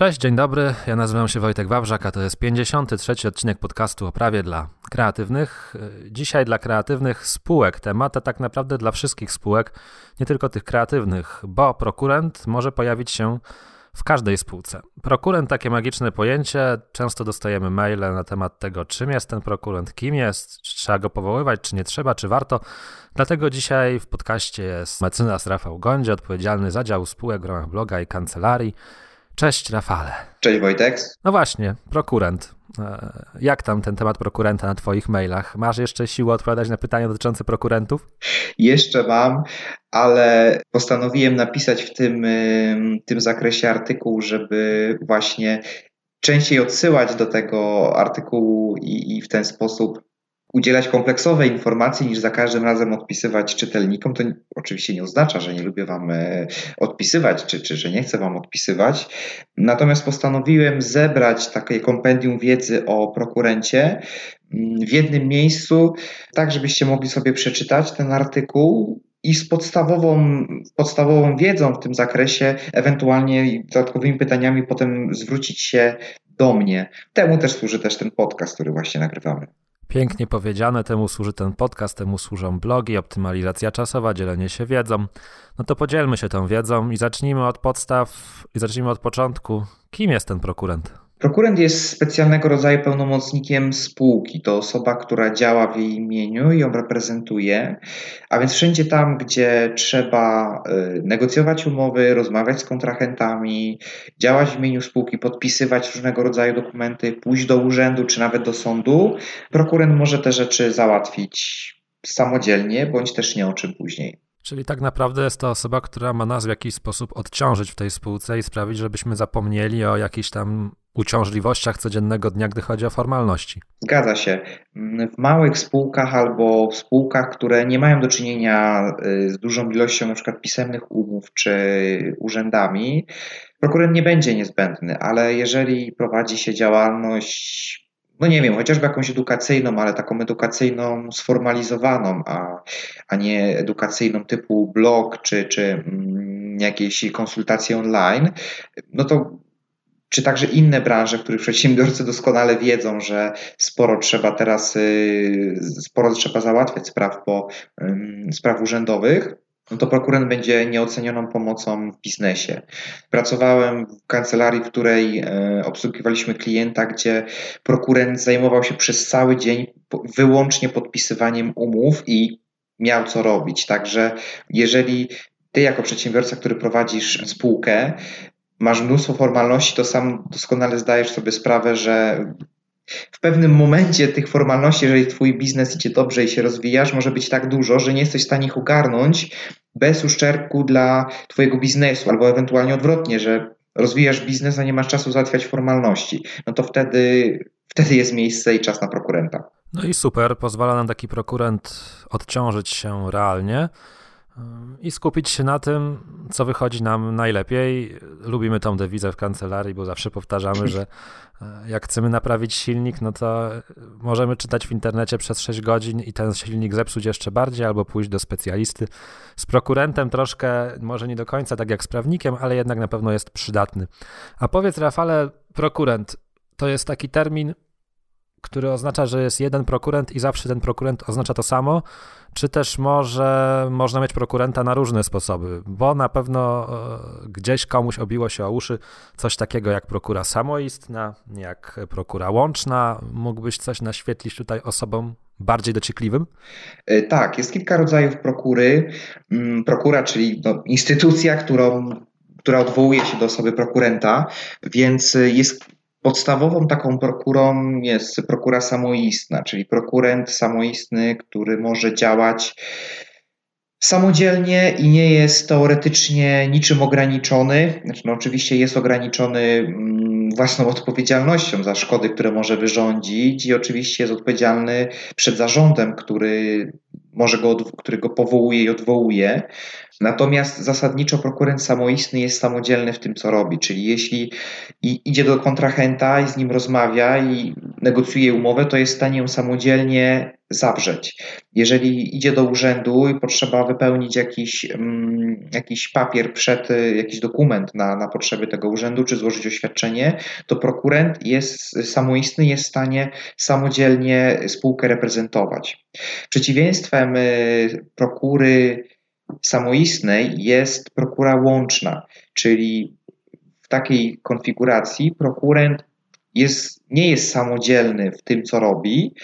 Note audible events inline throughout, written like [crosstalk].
Cześć, dzień dobry. Ja nazywam się Wojtek Wawrzak, a to jest 53. odcinek podcastu o prawie dla kreatywnych. Dzisiaj dla kreatywnych spółek temat, a tak naprawdę dla wszystkich spółek, nie tylko tych kreatywnych, bo prokurent może pojawić się w każdej spółce. Prokurent, takie magiczne pojęcie, często dostajemy maile na temat tego, czym jest ten prokurent, kim jest, czy trzeba go powoływać, czy nie trzeba, czy warto. Dlatego dzisiaj w podcaście jest mecenas Rafał Gondzie, odpowiedzialny za dział spółek w ramach bloga i kancelarii. Cześć Rafale. Cześć Wojtek. No właśnie, prokurent. E, jak tam ten temat prokurenta na Twoich mailach? Masz jeszcze siłę odpowiadać na pytania dotyczące prokurentów? Jeszcze mam, ale postanowiłem napisać w tym, tym zakresie artykuł, żeby właśnie częściej odsyłać do tego artykułu i, i w ten sposób udzielać kompleksowej informacji niż za każdym razem odpisywać czytelnikom. To oczywiście nie oznacza, że nie lubię Wam e, odpisywać, czy, czy że nie chcę Wam odpisywać. Natomiast postanowiłem zebrać takie kompendium wiedzy o prokurencie mm, w jednym miejscu, tak żebyście mogli sobie przeczytać ten artykuł i z podstawową, podstawową wiedzą w tym zakresie, ewentualnie dodatkowymi pytaniami potem zwrócić się do mnie. Temu też służy też ten podcast, który właśnie nagrywamy. Pięknie powiedziane, temu służy ten podcast, temu służą blogi, optymalizacja czasowa, dzielenie się wiedzą. No to podzielmy się tą wiedzą i zacznijmy od podstaw i zacznijmy od początku. Kim jest ten prokurent? Prokurent jest specjalnego rodzaju pełnomocnikiem spółki. To osoba, która działa w jej imieniu i ją reprezentuje, a więc wszędzie tam, gdzie trzeba y, negocjować umowy, rozmawiać z kontrahentami, działać w imieniu spółki, podpisywać różnego rodzaju dokumenty, pójść do urzędu czy nawet do sądu, prokurent może te rzeczy załatwić samodzielnie bądź też nie o czym później. Czyli tak naprawdę jest to osoba, która ma nas w jakiś sposób odciążyć w tej spółce i sprawić, żebyśmy zapomnieli o jakichś tam uciążliwościach codziennego dnia, gdy chodzi o formalności. Zgadza się. W małych spółkach albo w spółkach, które nie mają do czynienia y, z dużą ilością przykład pisemnych umów czy urzędami, prokurent nie będzie niezbędny, ale jeżeli prowadzi się działalność no nie wiem, chociażby jakąś edukacyjną, ale taką edukacyjną sformalizowaną, a, a nie edukacyjną typu blog czy, czy mm, jakieś konsultacje online, no to czy także inne branże, w których przedsiębiorcy doskonale wiedzą, że sporo trzeba teraz, y, sporo trzeba załatwiać spraw, po, spraw urzędowych, no to prokurent będzie nieocenioną pomocą w biznesie. Pracowałem w kancelarii, w której e, obsługiwaliśmy klienta, gdzie prokurent zajmował się przez cały dzień wyłącznie podpisywaniem umów i miał co robić. Także jeżeli ty jako przedsiębiorca, który prowadzisz spółkę, masz mnóstwo formalności, to sam doskonale zdajesz sobie sprawę, że w pewnym momencie tych formalności, jeżeli twój biznes idzie dobrze i się rozwijasz, może być tak dużo, że nie jesteś w stanie ich ogarnąć bez uszczerbku dla twojego biznesu, albo ewentualnie odwrotnie, że rozwijasz biznes, a nie masz czasu załatwiać formalności. No to wtedy, wtedy jest miejsce i czas na prokurenta. No i super, pozwala nam taki prokurent odciążyć się realnie i skupić się na tym, co wychodzi nam najlepiej. Lubimy tą dewizę w kancelarii, bo zawsze powtarzamy, że e, jak chcemy naprawić silnik, no to możemy czytać w internecie przez 6 godzin i ten silnik zepsuć jeszcze bardziej, albo pójść do specjalisty. Z prokurentem troszkę, może nie do końca tak jak z prawnikiem, ale jednak na pewno jest przydatny. A powiedz, Rafale, prokurent to jest taki termin, który oznacza, że jest jeden prokurent i zawsze ten prokurent oznacza to samo, czy też może można mieć prokurenta na różne sposoby, bo na pewno e, gdzieś komuś obiło się o uszy coś takiego jak prokura samoistna, jak prokura łączna. Mógłbyś coś naświetlić tutaj osobom bardziej dociekliwym? E, tak, jest kilka rodzajów prokury. Mm, prokura, czyli no, instytucja, którą, która odwołuje się do osoby prokurenta, więc jest Podstawową taką prokurą jest prokura samoistna, czyli prokurent samoistny, który może działać samodzielnie i nie jest teoretycznie niczym ograniczony. Znaczy, no oczywiście jest ograniczony mm, własną odpowiedzialnością za szkody, które może wyrządzić, i oczywiście jest odpowiedzialny przed zarządem, który może go, który go powołuje i odwołuje. Natomiast zasadniczo prokurent samoistny jest samodzielny w tym, co robi, czyli jeśli idzie do kontrahenta i z nim rozmawia i negocjuje umowę, to jest w stanie ją samodzielnie zawrzeć. Jeżeli idzie do urzędu i potrzeba wypełnić jakiś, mm, jakiś papier przed, jakiś dokument na, na potrzeby tego urzędu, czy złożyć oświadczenie, to prokurent jest samoistny, jest w stanie samodzielnie spółkę reprezentować. Przeciwieństwem y, prokury samoistnej jest prokura łączna, czyli w takiej konfiguracji prokurent jest, nie jest samodzielny w tym, co robi,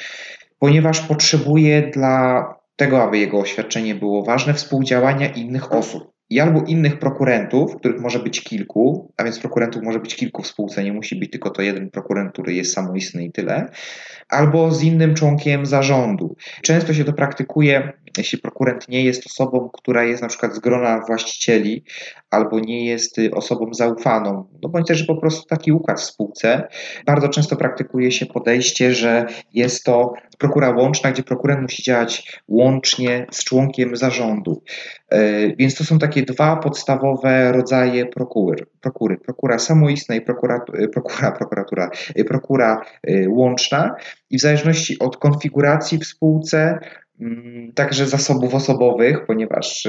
ponieważ potrzebuje dla tego, aby jego oświadczenie było ważne, współdziałania innych osób i albo innych prokurentów, których może być kilku, a więc prokurentów może być kilku w spółce, nie musi być tylko to jeden prokurent, który jest samoistny i tyle, albo z innym członkiem zarządu. Często się to praktykuje, jeśli prokurent nie jest osobą, która jest na przykład z grona właścicieli, albo nie jest osobą zaufaną, no bądź też po prostu taki układ w spółce. Bardzo często praktykuje się podejście, że jest to prokura łączna, gdzie prokurent musi działać łącznie z członkiem zarządu. E, więc to są takie dwa podstawowe rodzaje prokury. prokury. Prokura samoistna i prokura, prokura, prokuratura, e, prokura e, łączna. I w zależności od konfiguracji w spółce, mm, także zasobów osobowych, ponieważ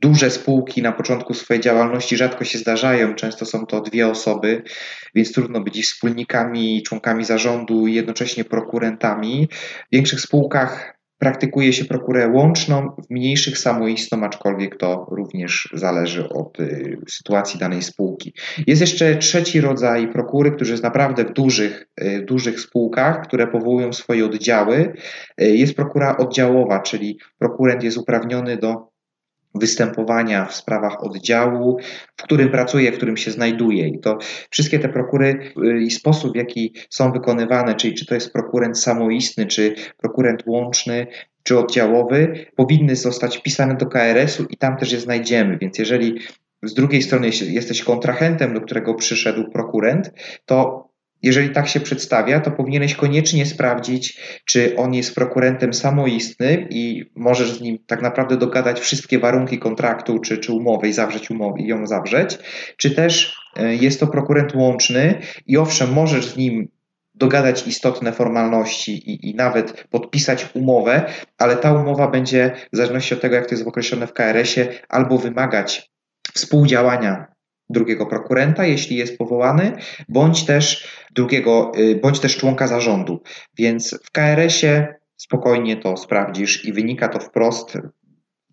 duże spółki na początku swojej działalności rzadko się zdarzają, często są to dwie osoby, więc trudno być wspólnikami, członkami zarządu i jednocześnie prokurentami. W większych spółkach praktykuje się prokurę łączną, w mniejszych samoistną, aczkolwiek to również zależy od y, sytuacji danej spółki. Jest jeszcze trzeci rodzaj prokury, który jest naprawdę w dużych, y, dużych spółkach, które powołują swoje oddziały. Y, jest prokura oddziałowa, czyli prokurent jest uprawniony do występowania w sprawach oddziału, w którym pracuje, w którym się znajduje. I to wszystkie te prokury y, i sposób, w jaki są wykonywane, czyli czy to jest prokurent samoistny, czy prokurent łączny, czy oddziałowy, powinny zostać wpisane do KRS-u i tam też je znajdziemy. Więc jeżeli z drugiej strony jesteś kontrahentem, do którego przyszedł prokurent, to jeżeli tak się przedstawia, to powinieneś koniecznie sprawdzić, czy on jest prokurentem samoistnym i możesz z nim tak naprawdę dogadać wszystkie warunki kontraktu czy, czy umowy i zawrzeć umowę i ją zawrzeć, czy też e, jest to prokurent łączny i owszem, możesz z nim dogadać istotne formalności i, i nawet podpisać umowę, ale ta umowa będzie, w zależności od tego, jak to jest określone w KRS-ie, albo wymagać współdziałania drugiego prokurenta, jeśli jest powołany, bądź też drugiego, y, bądź też członka zarządu. Więc w KRS-ie spokojnie to sprawdzisz i wynika to wprost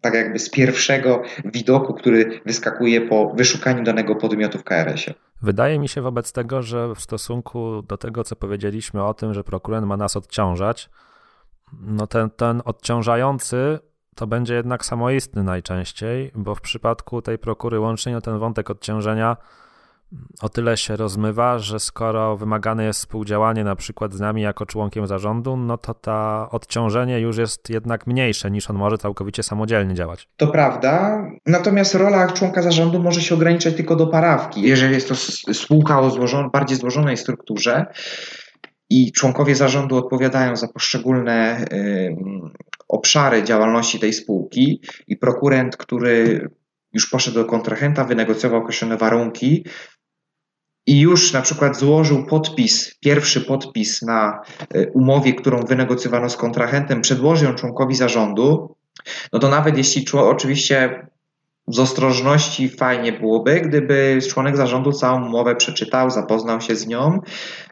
tak jakby z pierwszego widoku, który wyskakuje po wyszukaniu danego podmiotu w KRS-ie. Wydaje mi się wobec tego, że w stosunku do tego, co powiedzieliśmy o tym, że prokurent ma nas odciążać, no ten, ten odciążający to będzie jednak samoistny najczęściej, bo w przypadku tej prokury łącznej no ten wątek odciążenia o tyle się rozmywa, że skoro wymagane jest współdziałanie na przykład z nami jako członkiem zarządu, no to ta odciążenie już jest jednak mniejsze niż on może całkowicie samodzielnie działać. To prawda, natomiast rola członka zarządu może się ograniczać tylko do parawki. Jeżeli jest to spółka o złożon bardziej złożonej strukturze, i członkowie zarządu odpowiadają za poszczególne obszary działalności tej spółki i prokurent, który już poszedł do kontrahenta, wynegocjował określone warunki i już na przykład złożył podpis, pierwszy podpis na e, umowie, którą wynegocjowano z kontrahentem, przedłoży ją członkowi zarządu, no to nawet jeśli oczywiście z ostrożności fajnie byłoby, gdyby członek zarządu całą umowę przeczytał, zapoznał się z nią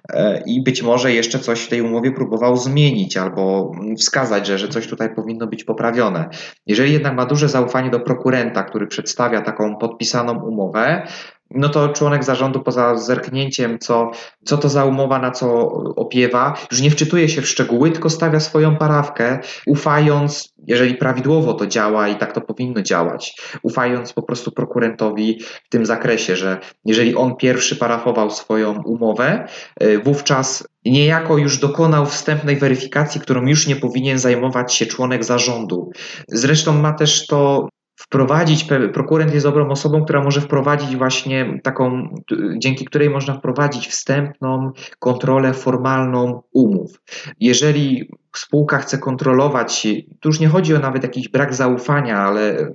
e, i być może jeszcze coś w tej umowie próbował zmienić albo wskazać, że, że coś tutaj powinno być poprawione. Jeżeli jednak ma duże zaufanie do prokurenta, który przedstawia taką podpisaną umowę, no to członek zarządu poza zerknięciem, co, co to za umowa, na co opiewa, już nie wczytuje się w szczegóły, tylko stawia swoją parawkę, ufając, jeżeli prawidłowo to działa i tak to powinno działać, ufając po prostu prokurentowi w tym zakresie, że jeżeli on pierwszy parafował swoją umowę, y, wówczas niejako już dokonał wstępnej weryfikacji, którą już nie powinien zajmować się członek zarządu. Zresztą ma też to wprowadzić, prokurent jest dobrą osobą, która może wprowadzić właśnie taką, dzięki której można wprowadzić wstępną kontrolę formalną umów. Jeżeli spółka chce kontrolować, tu już nie chodzi o nawet jakiś brak zaufania, ale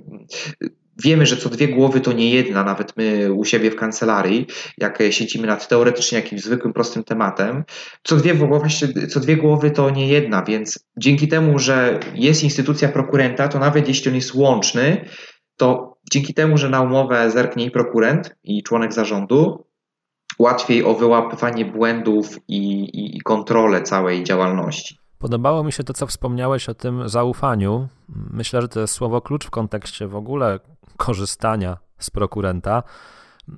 Wiemy, że co dwie głowy to nie jedna, nawet my u siebie w kancelarii, jak siedzimy nad teoretycznie jakimś zwykłym, prostym tematem. Co dwie, właśnie, co dwie głowy to nie jedna, więc dzięki temu, że jest instytucja prokurenta, to nawet jeśli on jest łączny, to dzięki temu, że na umowę zerknie i prokurent, i członek zarządu, łatwiej o wyłapywanie błędów i, i, i kontrolę całej działalności. Podobało mi się to, co wspomniałeś o tym zaufaniu. Myślę, że to jest słowo klucz w kontekście w ogóle korzystania z prokurenta.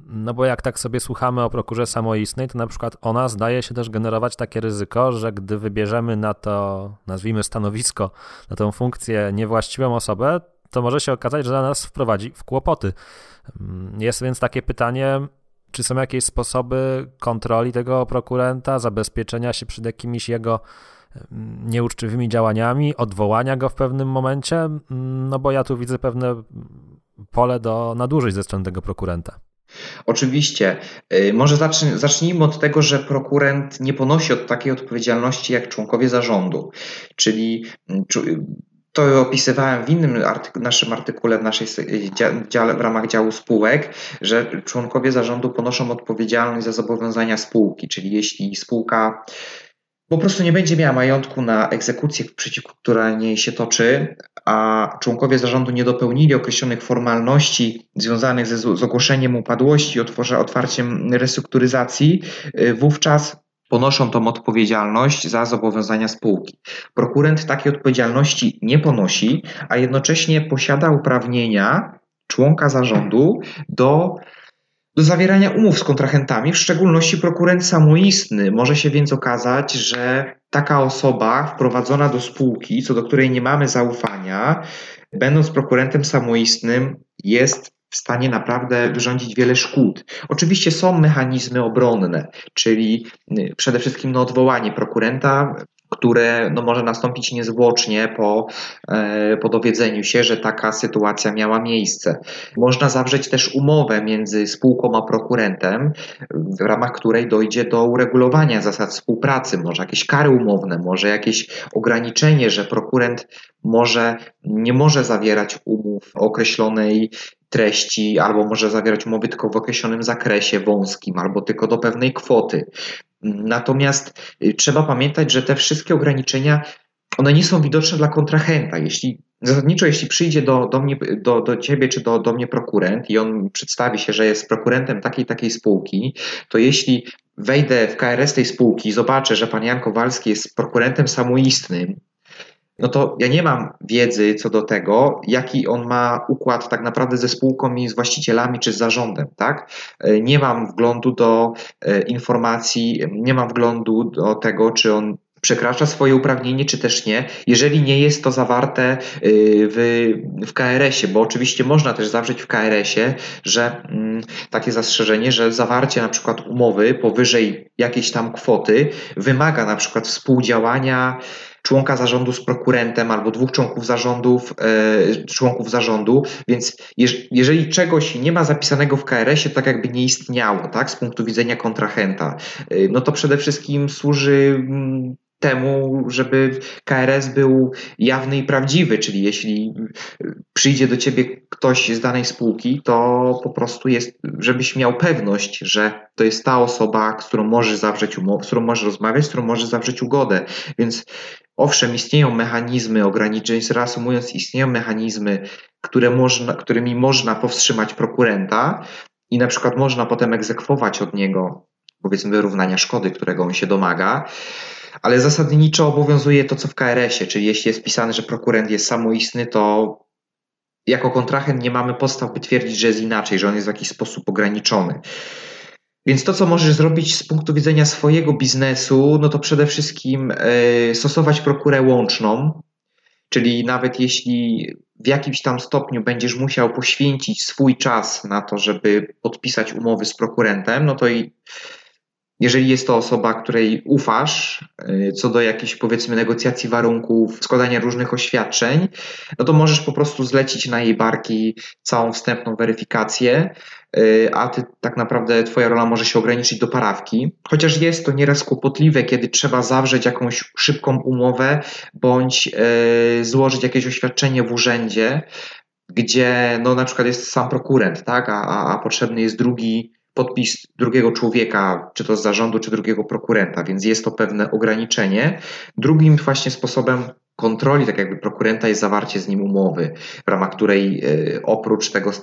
No bo jak tak sobie słuchamy o prokurze samoistnej, to na przykład ona zdaje się też generować takie ryzyko, że gdy wybierzemy na to, nazwijmy stanowisko, na tą funkcję niewłaściwą osobę, to może się okazać, że nas wprowadzi w kłopoty. Jest więc takie pytanie, czy są jakieś sposoby kontroli tego prokurenta, zabezpieczenia się przed jakimiś jego nieuczciwymi działaniami, odwołania go w pewnym momencie? No bo ja tu widzę pewne pole do nadużyć ze strony tego prokurenta. Oczywiście. Y, może zacznijmy od tego, że prokurent nie ponosi od takiej odpowiedzialności jak członkowie zarządu. Czyli mm, to opisywałem w innym artyku, naszym artykule w naszej w ramach działu spółek, że członkowie zarządu ponoszą odpowiedzialność za zobowiązania spółki, czyli jeśli spółka po prostu nie będzie miała majątku na egzekucję, przeciwko której się toczy, a członkowie zarządu nie dopełnili określonych formalności związanych ze, z ogłoszeniem upadłości, otwarciem restrukturyzacji, y, wówczas ponoszą tą odpowiedzialność za zobowiązania spółki. Prokurent takiej odpowiedzialności nie ponosi, a jednocześnie posiada uprawnienia członka zarządu do do zawierania umów z kontrahentami, w szczególności prokurent samoistny. Może się więc okazać, że taka osoba wprowadzona do spółki, co do której nie mamy zaufania, będąc prokurentem samoistnym, jest w stanie naprawdę wyrządzić wiele szkód. Oczywiście są mechanizmy obronne, czyli y, przede wszystkim no, odwołanie prokurenta które no, może nastąpić niezwłocznie po, e, po dowiedzeniu się, że taka sytuacja miała miejsce. Można zawrzeć też umowę między spółką a prokurentem, w ramach której dojdzie do uregulowania zasad współpracy, może jakieś kary umowne, może jakieś ograniczenie, że prokurent może, nie może zawierać umów określonej treści, albo może zawierać umowy tylko w określonym zakresie wąskim, albo tylko do pewnej kwoty. Natomiast y, trzeba pamiętać, że te wszystkie ograniczenia, one nie są widoczne dla kontrahenta. Jeśli Zasadniczo, jeśli przyjdzie do, do, mnie, do, do ciebie czy do, do mnie prokurent i on przedstawi się, że jest prokurentem takiej takiej spółki, to jeśli wejdę w KRS tej spółki i zobaczę, że pan Jan Kowalski jest prokurentem samoistnym, no to ja nie mam wiedzy co do tego, jaki on ma układ tak naprawdę ze spółką i z właścicielami czy z zarządem, tak? E, nie mam wglądu do e, informacji, nie mam wglądu do tego, czy on przekracza swoje uprawnienie, czy też nie, jeżeli nie jest to zawarte e, w, w KRS-ie, bo oczywiście można też zawrzeć w KRS-ie, że mm, takie zastrzeżenie, że zawarcie na przykład umowy powyżej jakiejś tam kwoty wymaga na przykład współdziałania członka zarządu z prokurentem albo dwóch członków zarządów, e, członków zarządu, więc jeżeli czegoś nie ma zapisanego w KRS-ie, tak jakby nie istniało, tak, z punktu widzenia kontrahenta, e, no to przede wszystkim służy mm, temu, żeby KRS był jawny i prawdziwy, czyli jeśli przyjdzie do ciebie ktoś z danej spółki, to po prostu jest, żebyś miał pewność, że to jest ta osoba, z którą możesz zawrzeć umowę, z którą możesz rozmawiać, z którą możesz zawrzeć ugodę. Więc owszem, istnieją mechanizmy ograniczeń, reasumując, istnieją mechanizmy, które można, którymi można powstrzymać prokurenta i na przykład można potem egzekwować od niego powiedzmy wyrównania szkody, którego on się domaga ale zasadniczo obowiązuje to, co w KRS-ie, czyli jeśli jest pisane, że prokurent jest samoistny, to jako kontrahent nie mamy podstaw, by twierdzić, że jest inaczej, że on jest w jakiś sposób ograniczony. Więc to, co możesz zrobić z punktu widzenia swojego biznesu, no to przede wszystkim e, stosować prokurę łączną, czyli nawet jeśli w jakimś tam stopniu będziesz musiał poświęcić swój czas na to, żeby podpisać umowy z prokurentem, no to i jeżeli jest to osoba, której ufasz y, co do jakichś powiedzmy negocjacji warunków, składania różnych oświadczeń, no to możesz po prostu zlecić na jej barki całą wstępną weryfikację, y, a ty tak naprawdę twoja rola może się ograniczyć do parawki. Chociaż jest to nieraz kłopotliwe, kiedy trzeba zawrzeć jakąś szybką umowę bądź y, złożyć jakieś oświadczenie w urzędzie, gdzie no na przykład jest sam prokurent, tak, a, a potrzebny jest drugi podpis drugiego człowieka, czy to z zarządu, czy drugiego prokurenta, więc jest to pewne ograniczenie. Drugim właśnie sposobem kontroli, tak jakby prokurenta, jest zawarcie z nim umowy, w ramach której e, oprócz tego e,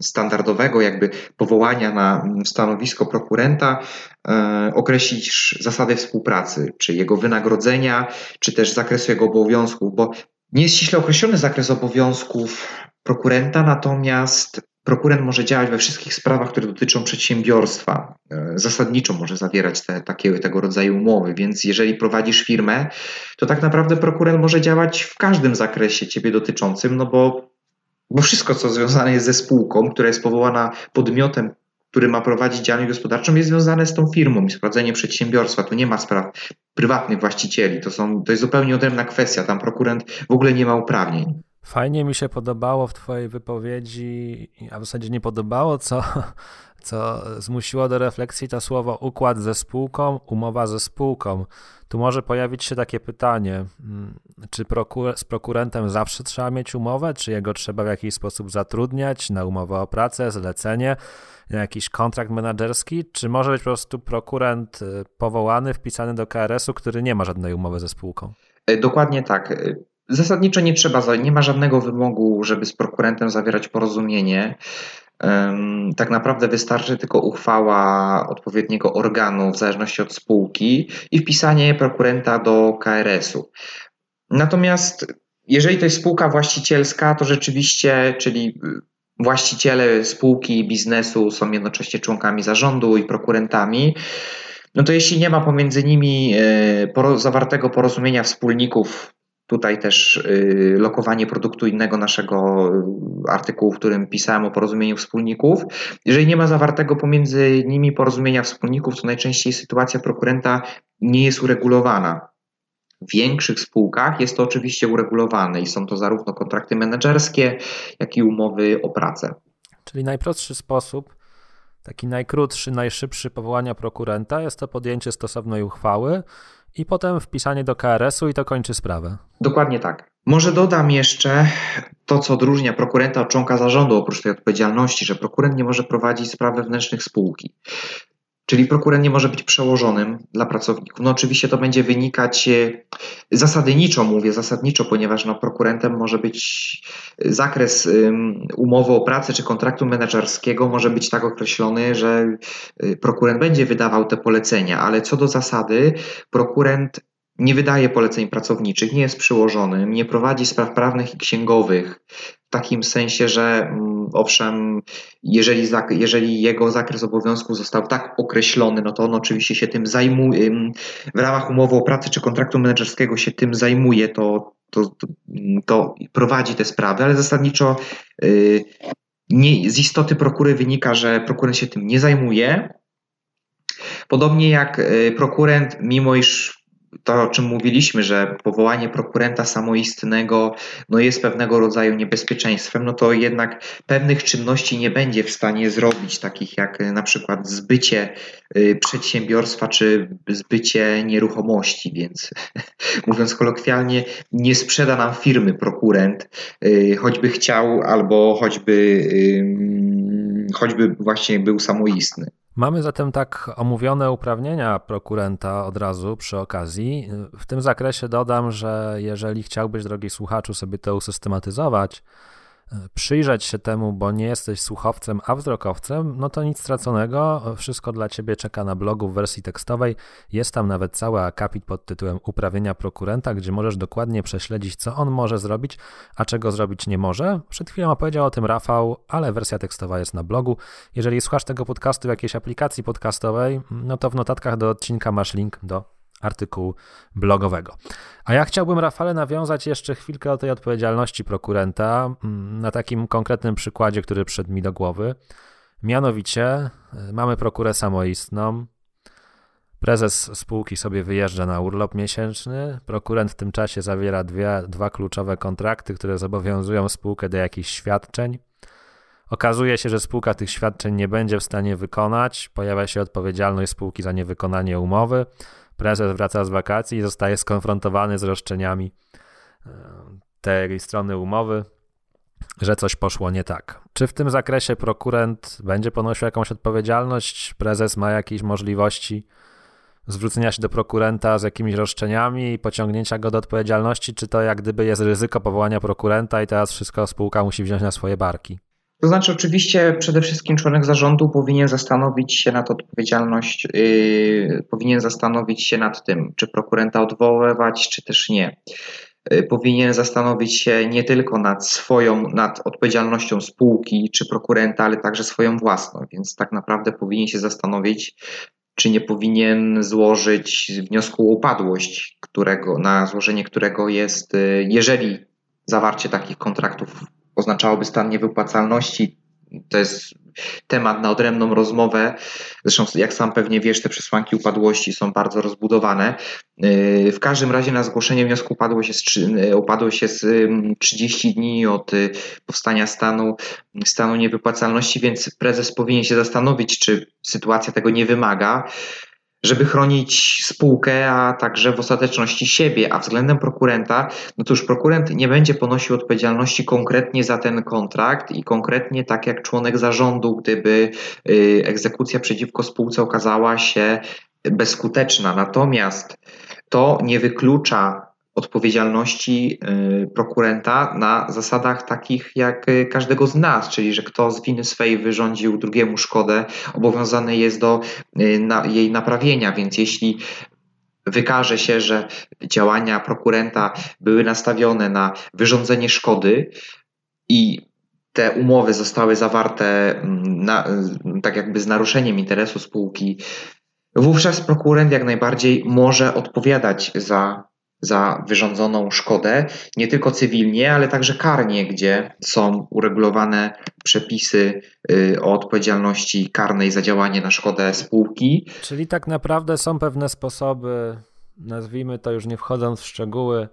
standardowego jakby powołania na stanowisko prokurenta e, określić zasady współpracy, czy jego wynagrodzenia, czy też zakresu jego obowiązków, bo nie jest ściśle określony zakres obowiązków prokurenta, natomiast prokurent może działać we wszystkich sprawach, które dotyczą przedsiębiorstwa. E, zasadniczo może zawierać te, takie, tego rodzaju umowy, więc jeżeli prowadzisz firmę, to tak naprawdę prokurent może działać w każdym zakresie ciebie dotyczącym, no bo, bo wszystko, co związane jest ze spółką, która jest powołana podmiotem, który ma prowadzić działalność gospodarczą, jest związane z tą firmą i prowadzeniem przedsiębiorstwa. Tu nie ma spraw prywatnych właścicieli. To, są, to jest zupełnie odrębna kwestia. Tam prokurent w ogóle nie ma uprawnień. Fajnie mi się podobało w Twojej wypowiedzi, a w zasadzie nie podobało, co, co zmusiło do refleksji to słowo układ ze spółką, umowa ze spółką. Tu może pojawić się takie pytanie, mm, czy prokur z prokurentem zawsze trzeba mieć umowę, czy jego trzeba w jakiś sposób zatrudniać na umowę o pracę, zlecenie, na jakiś kontrakt menedżerski, czy może być po prostu prokurent y, powołany, wpisany do KRS-u, który nie ma żadnej umowy ze spółką? E, dokładnie tak. Zasadniczo nie trzeba, nie ma żadnego wymogu, żeby z prokurentem zawierać porozumienie. Tak naprawdę wystarczy tylko uchwała odpowiedniego organu w zależności od spółki i wpisanie prokurenta do KRS-u. Natomiast jeżeli to jest spółka właścicielska, to rzeczywiście, czyli właściciele spółki i biznesu są jednocześnie członkami zarządu i prokurentami, no to jeśli nie ma pomiędzy nimi e, zawartego porozumienia wspólników Tutaj też y, lokowanie produktu innego naszego y, artykułu, w którym pisałem o porozumieniu wspólników. Jeżeli nie ma zawartego pomiędzy nimi porozumienia wspólników, to najczęściej sytuacja prokurenta nie jest uregulowana. W większych spółkach jest to oczywiście uregulowane i są to zarówno kontrakty menedżerskie, jak i umowy o pracę. Czyli najprostszy sposób, taki najkrótszy, najszybszy powołania prokurenta jest to podjęcie stosownej uchwały i potem wpisanie do KRS-u i to kończy sprawę. Dokładnie tak. Może dodam jeszcze to, co odróżnia prokurenta od członka zarządu, oprócz tej odpowiedzialności, że prokurent nie może prowadzić spraw wewnętrznych spółki. Czyli prokurent nie może być przełożonym dla pracowników. No oczywiście to będzie wynikać e, zasadniczo, mówię zasadniczo, ponieważ no, prokurentem może być zakres umowy o pracę czy kontraktu menedżerskiego może być tak określony, że e, prokurent będzie wydawał te polecenia, ale co do zasady prokurent nie wydaje poleceń pracowniczych, nie jest przyłożonym, nie prowadzi spraw prawnych i księgowych w takim sensie, że mm, owszem, jeżeli, jeżeli jego zakres obowiązków został tak określony, no to on oczywiście się tym zajmuje, w ramach umowy o pracy czy kontraktu menedżerskiego się tym zajmuje, to, to, to prowadzi te sprawy, ale zasadniczo y, nie, z istoty prokury wynika, że prokurent się tym nie zajmuje. Podobnie jak y, prokurent, mimo iż to, o czym mówiliśmy, że powołanie prokurenta samoistnego no jest pewnego rodzaju niebezpieczeństwem, no to jednak pewnych czynności nie będzie w stanie zrobić, takich jak na przykład zbycie y, przedsiębiorstwa czy zbycie nieruchomości, więc [laughs] mówiąc kolokwialnie, nie sprzeda nam firmy prokurent, y, choćby chciał albo choćby, choćby właśnie był samoistny. Mamy zatem tak omówione uprawnienia prokurenta od razu przy okazji. W tym zakresie dodam, że jeżeli chciałbyś, drogi słuchaczu, sobie to usystematyzować, przyjrzeć się temu, bo nie jesteś słuchowcem, a wzrokowcem, no to nic straconego. Wszystko dla ciebie czeka na blogu w wersji tekstowej. Jest tam nawet cały akapit pod tytułem Uprawienia prokurenta, gdzie możesz dokładnie prześledzić, co on może zrobić, a czego zrobić nie może. Przed chwilą opowiedział o tym Rafał, ale wersja tekstowa jest na blogu. Jeżeli słuchasz tego podcastu w jakiejś aplikacji podcastowej, no to w notatkach do odcinka masz link do artykułu blogowego. A ja chciałbym, Rafale, nawiązać jeszcze chwilkę o tej odpowiedzialności prokurenta mm, na takim konkretnym przykładzie, który przyszedł mi do głowy. Mianowicie y, mamy prokurę samoistną, Prezes spółki sobie wyjeżdża na urlop miesięczny, prokurent w tym czasie zawiera dwie, dwa kluczowe kontrakty, które zobowiązują spółkę do jakichś świadczeń. Okazuje się, że spółka tych świadczeń nie będzie w stanie wykonać, pojawia się odpowiedzialność spółki za niewykonanie umowy. Prezes wraca z wakacji i zostaje skonfrontowany z roszczeniami e, tej strony umowy, że coś poszło nie tak. Czy w tym zakresie prokurent będzie ponosił jakąś odpowiedzialność? Prezes ma jakieś możliwości zwrócenia się do prokurenta z jakimiś roszczeniami i pociągnięcia go do odpowiedzialności? Czy to jak gdyby jest ryzyko powołania prokurenta i teraz wszystko spółka musi wziąć na swoje barki? To znaczy, oczywiście, przede wszystkim członek zarządu powinien zastanowić się nad odpowiedzialność, yy, powinien zastanowić się nad tym, czy prokurenta odwoływać, czy też nie. Yy, powinien zastanowić się nie tylko nad swoją, nad odpowiedzialnością spółki czy prokurenta, ale także swoją własną, więc tak naprawdę powinien się zastanowić, czy nie powinien złożyć wniosku o upadłość, którego, na złożenie którego jest, yy, jeżeli zawarcie takich kontraktów oznaczałoby stan niewypłacalności. To jest temat na odrębną rozmowę. Zresztą, jak sam pewnie wiesz, te przesłanki upadłości są bardzo rozbudowane. Yy, w każdym razie na zgłoszenie wniosku upadłość jest, upadłość jest 30 dni od y, powstania stanu, stanu niewypłacalności, więc prezes powinien się zastanowić, czy sytuacja tego nie wymaga żeby chronić spółkę, a także w ostateczności siebie, a względem prokurenta, no to już prokurent nie będzie ponosił odpowiedzialności konkretnie za ten kontrakt i konkretnie tak jak członek zarządu, gdyby y, egzekucja przeciwko spółce okazała się bezskuteczna. Natomiast to nie wyklucza odpowiedzialności y, prokurenta na zasadach takich jak y, każdego z nas, czyli że kto z winy swej wyrządził drugiemu szkodę, obowiązany jest do y, jej naprawienia, więc jeśli wykaże się, że działania prokurenta były nastawione na wyrządzenie szkody i te umowy zostały zawarte mm, na, tak jakby z naruszeniem interesu spółki, wówczas prokurent jak najbardziej może odpowiadać za za wyrządzoną szkodę, nie tylko cywilnie, ale także karnie, gdzie są uregulowane przepisy y, o odpowiedzialności karnej za działanie na szkodę spółki. Czyli tak naprawdę są pewne sposoby, nazwijmy to już nie wchodząc w szczegóły,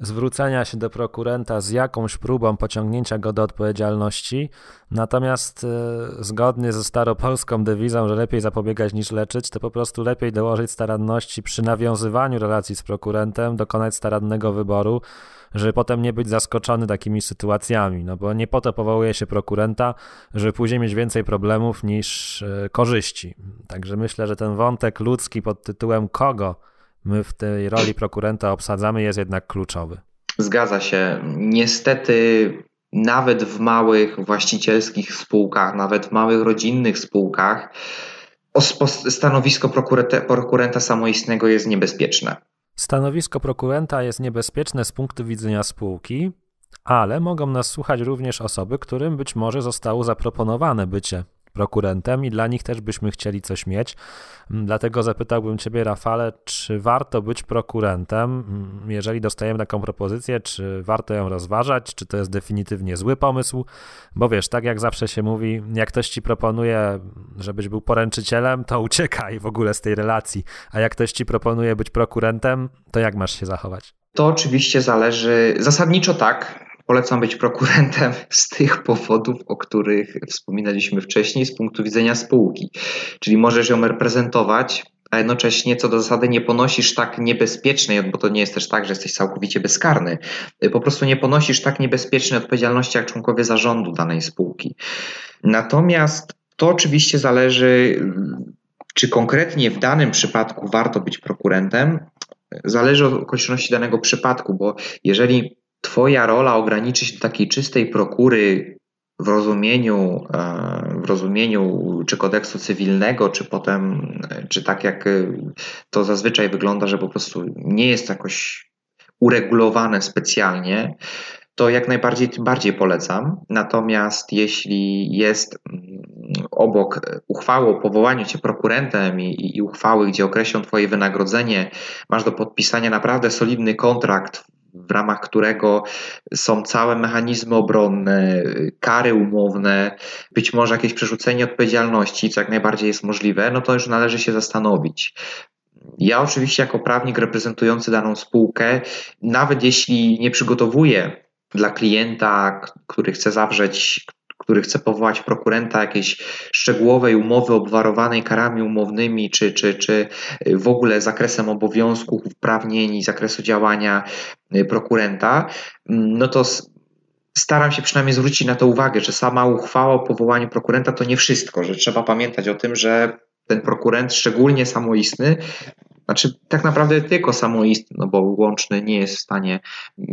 zwrócenia się do prokurenta z jakąś próbą pociągnięcia go do odpowiedzialności. Natomiast e, zgodnie ze staropolską dewizą, że lepiej zapobiegać niż leczyć, to po prostu lepiej dołożyć staranności przy nawiązywaniu relacji z prokurentem, dokonać starannego wyboru, żeby potem nie być zaskoczony takimi sytuacjami. No bo nie po to powołuje się prokurenta, żeby później mieć więcej problemów niż e, korzyści. Także myślę, że ten wątek ludzki pod tytułem kogo my w tej roli prokurenta obsadzamy, jest jednak kluczowy. Zgadza się. Niestety, nawet w małych właścicielskich spółkach, nawet w małych rodzinnych spółkach, stanowisko prokurenta samoistnego jest niebezpieczne. Stanowisko prokurenta jest niebezpieczne z punktu widzenia spółki, ale mogą nas słuchać również osoby, którym być może zostało zaproponowane bycie prokurentem i dla nich też byśmy chcieli coś mieć. Mm, dlatego zapytałbym Ciebie, Rafale, czy warto być prokurentem? Mm, jeżeli dostajemy taką propozycję, czy warto ją rozważać? Czy to jest definitywnie zły pomysł? Bo wiesz, tak jak zawsze się mówi, jak ktoś Ci proponuje, żebyś był poręczycielem, to uciekaj w ogóle z tej relacji. A jak ktoś Ci proponuje być prokurentem, to jak masz się zachować? To oczywiście zależy, zasadniczo tak, Polecam być prokurentem [laughs] z tych powodów, o których wspominaliśmy wcześniej, z punktu widzenia spółki. Czyli możesz ją reprezentować, a jednocześnie co do zasady nie ponosisz tak niebezpiecznej, bo to nie jest też tak, że jesteś całkowicie bezkarny, po prostu nie ponosisz tak niebezpiecznej odpowiedzialności jak członkowie zarządu danej spółki. Natomiast to oczywiście zależy, czy konkretnie w danym przypadku warto być prokurentem, zależy od okoliczności danego przypadku, bo jeżeli Twoja rola ograniczy się do takiej czystej prokury w rozumieniu, e, w rozumieniu czy kodeksu cywilnego, czy potem, czy tak jak to zazwyczaj wygląda, że po prostu nie jest jakoś uregulowane specjalnie, to jak najbardziej tym bardziej polecam. Natomiast jeśli jest mm, obok uchwały o powołaniu cię prokurentem i, i uchwały, gdzie określą twoje wynagrodzenie, masz do podpisania naprawdę solidny kontrakt w ramach którego są całe mechanizmy obronne, kary umowne, być może jakieś przerzucenie odpowiedzialności, co jak najbardziej jest możliwe, no to już należy się zastanowić. Ja oczywiście jako prawnik reprezentujący daną spółkę, nawet jeśli nie przygotowuję dla klienta, który chce zawrzeć który chce powołać prokurenta jakiejś szczegółowej umowy obwarowanej karami umownymi, czy, czy, czy w ogóle zakresem obowiązków, uprawnień i zakresu działania prokurenta, no to staram się przynajmniej zwrócić na to uwagę, że sama uchwała o powołaniu prokurenta to nie wszystko, że trzeba pamiętać o tym, że ten prokurent, szczególnie samoistny, znaczy tak naprawdę tylko samoistny, no bo łączny nie jest w stanie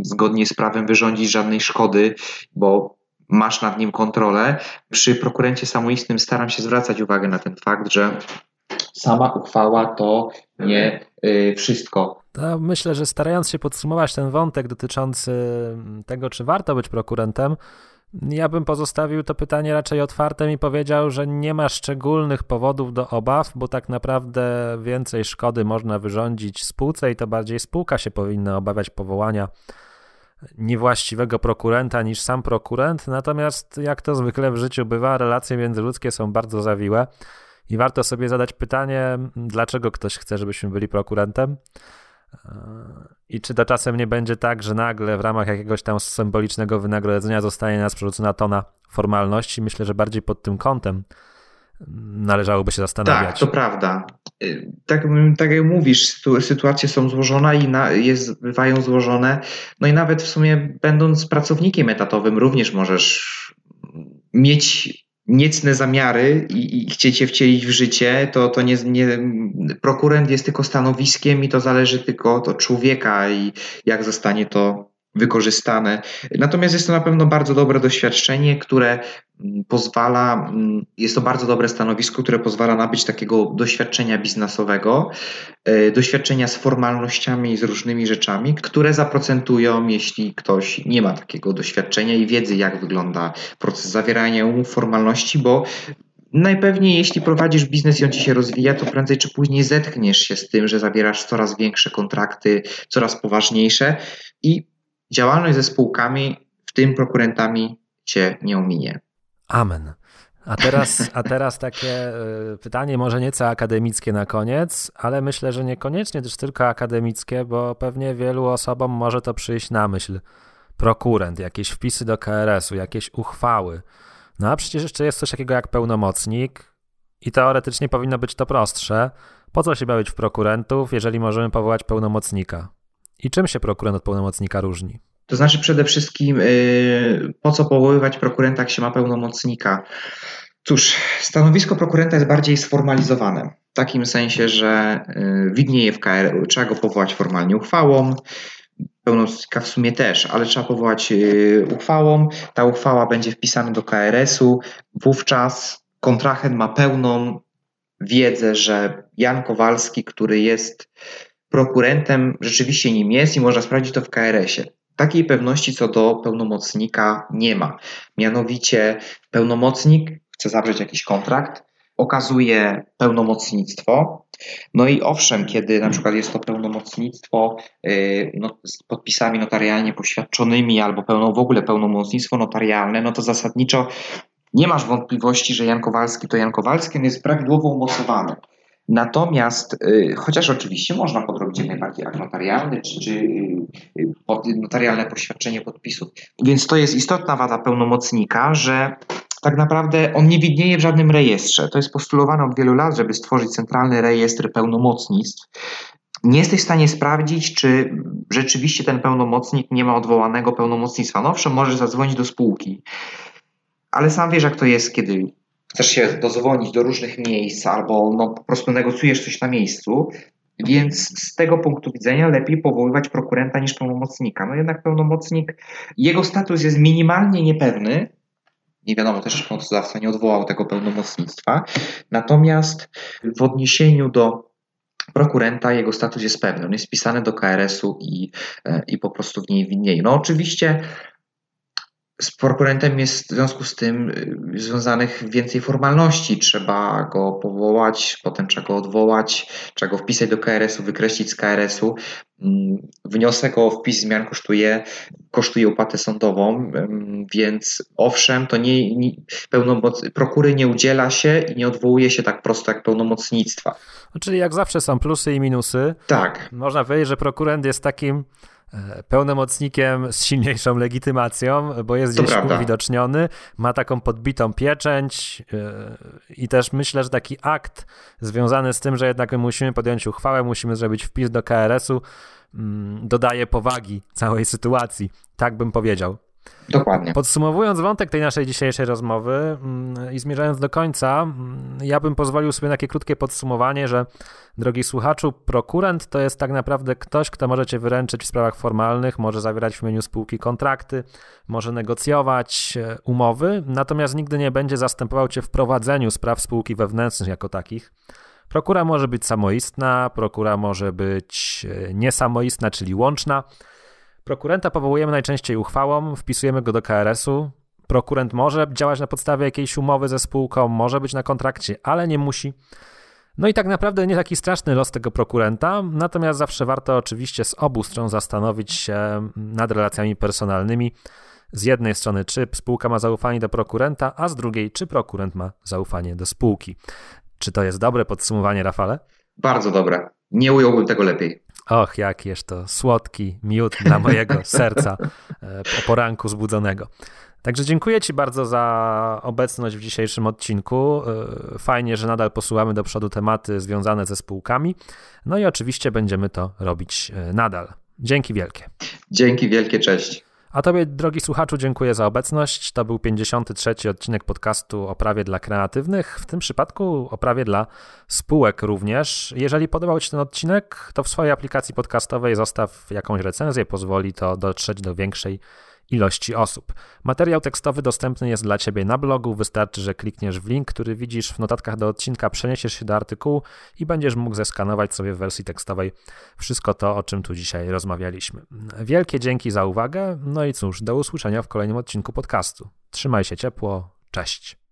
zgodnie z prawem wyrządzić żadnej szkody, bo masz nad nim kontrolę. Przy prokurencie samoistnym staram się zwracać uwagę na ten fakt, że sama uchwała to nie y, wszystko. Myślę, że starając się podsumować ten wątek dotyczący tego, czy warto być prokurentem, ja bym pozostawił to pytanie raczej otwartym i powiedział, że nie ma szczególnych powodów do obaw, bo tak naprawdę więcej szkody można wyrządzić spółce i to bardziej spółka się powinna obawiać powołania niewłaściwego prokurenta niż sam prokurent. Natomiast, jak to zwykle w życiu bywa, relacje międzyludzkie są bardzo zawiłe i warto sobie zadać pytanie, dlaczego ktoś chce, żebyśmy byli prokurentem. I czy to czasem nie będzie tak, że nagle w ramach jakiegoś tam symbolicznego wynagrodzenia zostanie nas przerzucona tona formalności? Myślę, że bardziej pod tym kątem należałoby się zastanawiać. Tak, to prawda. Y, tak, tak jak mówisz, sytuacje są złożone i na, jest, bywają złożone. No i nawet w sumie będąc pracownikiem etatowym również możesz mieć niecne zamiary i, i chcieć je wcielić w życie, to, to nie, nie, prokurent jest tylko stanowiskiem i to zależy tylko od człowieka i jak zostanie to wykorzystane. Natomiast jest to na pewno bardzo dobre doświadczenie, które mm, pozwala, mm, jest to bardzo dobre stanowisko, które pozwala nabyć takiego doświadczenia biznesowego, e, doświadczenia z formalnościami z różnymi rzeczami, które zaprocentują, jeśli ktoś nie ma takiego doświadczenia i wiedzy, jak wygląda proces zawierania umów, formalności, bo Najpewniej, jeśli prowadzisz biznes i on ci się rozwija, to prędzej czy później zetkniesz się z tym, że zawierasz coraz większe kontrakty, coraz poważniejsze i Działalność ze spółkami, w tym prokurentami, cię nie ominie. Amen. A teraz, a teraz takie e, pytanie, może nieco akademickie na koniec, ale myślę, że niekoniecznie też tylko akademickie, bo pewnie wielu osobom może to przyjść na myśl. Prokurent, jakieś wpisy do KRS-u, jakieś uchwały. No a przecież jeszcze jest coś takiego jak pełnomocnik i teoretycznie powinno być to prostsze. Po co się bawić w prokurentów, jeżeli możemy powołać pełnomocnika? I czym się prokurent od pełnomocnika różni? To znaczy przede wszystkim, yy, po co powoływać prokurenta, jak się ma pełnomocnika? Cóż, stanowisko prokurenta jest bardziej sformalizowane. W takim sensie, że yy, widnieje w KR, trzeba go powołać formalnie uchwałą, pełnomocnika w sumie też, ale trzeba powołać yy, uchwałą. Ta uchwała będzie wpisana do KRS-u. Wówczas kontrahent ma pełną wiedzę, że Jan Kowalski, który jest prokurentem rzeczywiście nim jest i można sprawdzić to w KRS-ie. Takiej pewności co do pełnomocnika nie ma. Mianowicie pełnomocnik chce zawrzeć jakiś kontrakt, okazuje pełnomocnictwo. No i owszem, kiedy na przykład jest to pełnomocnictwo yy, no, z podpisami notarialnie poświadczonymi albo pełno, w ogóle pełnomocnictwo notarialne, no to zasadniczo nie masz wątpliwości, że Jan Kowalski to Jan Kowalski, on jest prawidłowo umocowany. Natomiast, y, chociaż oczywiście można podrobić jak najbardziej akt notarialny, czy, czy y, notarialne poświadczenie podpisów. Więc to jest istotna wada pełnomocnika, że tak naprawdę on nie widnieje w żadnym rejestrze. To jest postulowane od wielu lat, żeby stworzyć centralny rejestr pełnomocnictw. Nie jesteś w stanie sprawdzić, czy rzeczywiście ten pełnomocnik nie ma odwołanego pełnomocnictwa. No owszem, możesz zadzwonić do spółki, ale sam wiesz, jak to jest, kiedy chcesz się dozwonić do różnych miejsc albo no, po prostu negocjujesz coś na miejscu, więc z tego punktu widzenia lepiej powoływać prokurenta niż pełnomocnika. No jednak pełnomocnik, jego status jest minimalnie niepewny, nie wiadomo też, czy pomocodawca nie odwołał tego pełnomocnictwa, natomiast w odniesieniu do prokurenta jego status jest pewny, on jest wpisany do KRS-u i, e, i po prostu w niej widnieje. No oczywiście z prokurentem jest w związku z tym y, związanych więcej formalności. Trzeba go powołać, potem trzeba go odwołać, trzeba go wpisać do KRS-u, wykreślić z KRS-u. Mm, wniosek o wpis zmian kosztuje, kosztuje opłatę sądową, więc owszem, to nie, nie pełnomoc, prokury nie udziela się i nie odwołuje się tak prosto jak pełnomocnictwa. Czyli jak zawsze są plusy i minusy. Tak. Można powiedzieć, że prokurent jest takim pełnomocnikiem z silniejszą legitymacją, bo jest gdzieś uwidoczniony, ma taką podbitą pieczęć e, i też myślę, że taki akt związany z tym, że jednak my musimy podjąć uchwałę, musimy zrobić wpis do KRS-u, mm, dodaje powagi całej sytuacji. Tak bym powiedział. Dokładnie. Podsumowując wątek tej naszej dzisiejszej rozmowy mm, i zmierzając do końca, mm, ja bym pozwolił sobie na takie krótkie podsumowanie, że drogi słuchaczu, prokurent to jest tak naprawdę ktoś, kto może cię wyręczyć w sprawach formalnych, może zawierać w imieniu spółki kontrakty, może negocjować e, umowy, natomiast nigdy nie będzie zastępował cię w prowadzeniu spraw spółki wewnętrznych jako takich. Prokura może być samoistna, prokura może być e, niesamoistna, czyli łączna. Prokurenta powołujemy najczęściej uchwałą, wpisujemy go do KRS-u. Prokurent może działać na podstawie jakiejś umowy ze spółką, może być na kontrakcie, ale nie musi. No i tak naprawdę nie taki straszny los tego prokurenta, natomiast zawsze warto oczywiście z obu stron zastanowić się nad relacjami personalnymi. Z jednej strony, czy spółka ma zaufanie do prokurenta, a z drugiej, czy prokurent ma zaufanie do spółki. Czy to jest dobre podsumowanie, Rafale? Bardzo dobre. Nie ująłbym tego lepiej. Och, jakież to słodki miód dla mojego [laughs] serca e, po poranku zbudzonego. Także dziękuję Ci bardzo za obecność w dzisiejszym odcinku. E, fajnie, że nadal posuwamy do przodu tematy związane ze spółkami. No i oczywiście będziemy to robić e, nadal. Dzięki wielkie. Dzięki wielkie, cześć. A Tobie, drogi słuchaczu, dziękuję za obecność. To był 53. odcinek podcastu o prawie dla kreatywnych, w tym przypadku o prawie dla spółek również. Jeżeli podobał Ci ten odcinek, to w swojej aplikacji podcastowej zostaw jakąś recenzję, pozwoli to dotrzeć do większej ilości osób. Materiał tekstowy dostępny jest dla Ciebie na blogu, wystarczy, że klikniesz w link, który widzisz w notatkach do odcinka, przeniesiesz się do artykułu i będziesz mógł zeskanować sobie w wersji tekstowej wszystko to, o czym tu dzisiaj rozmawialiśmy. Wielkie dzięki za uwagę, no i cóż, do usłyszenia w kolejnym odcinku podcastu. Trzymaj się ciepło, cześć.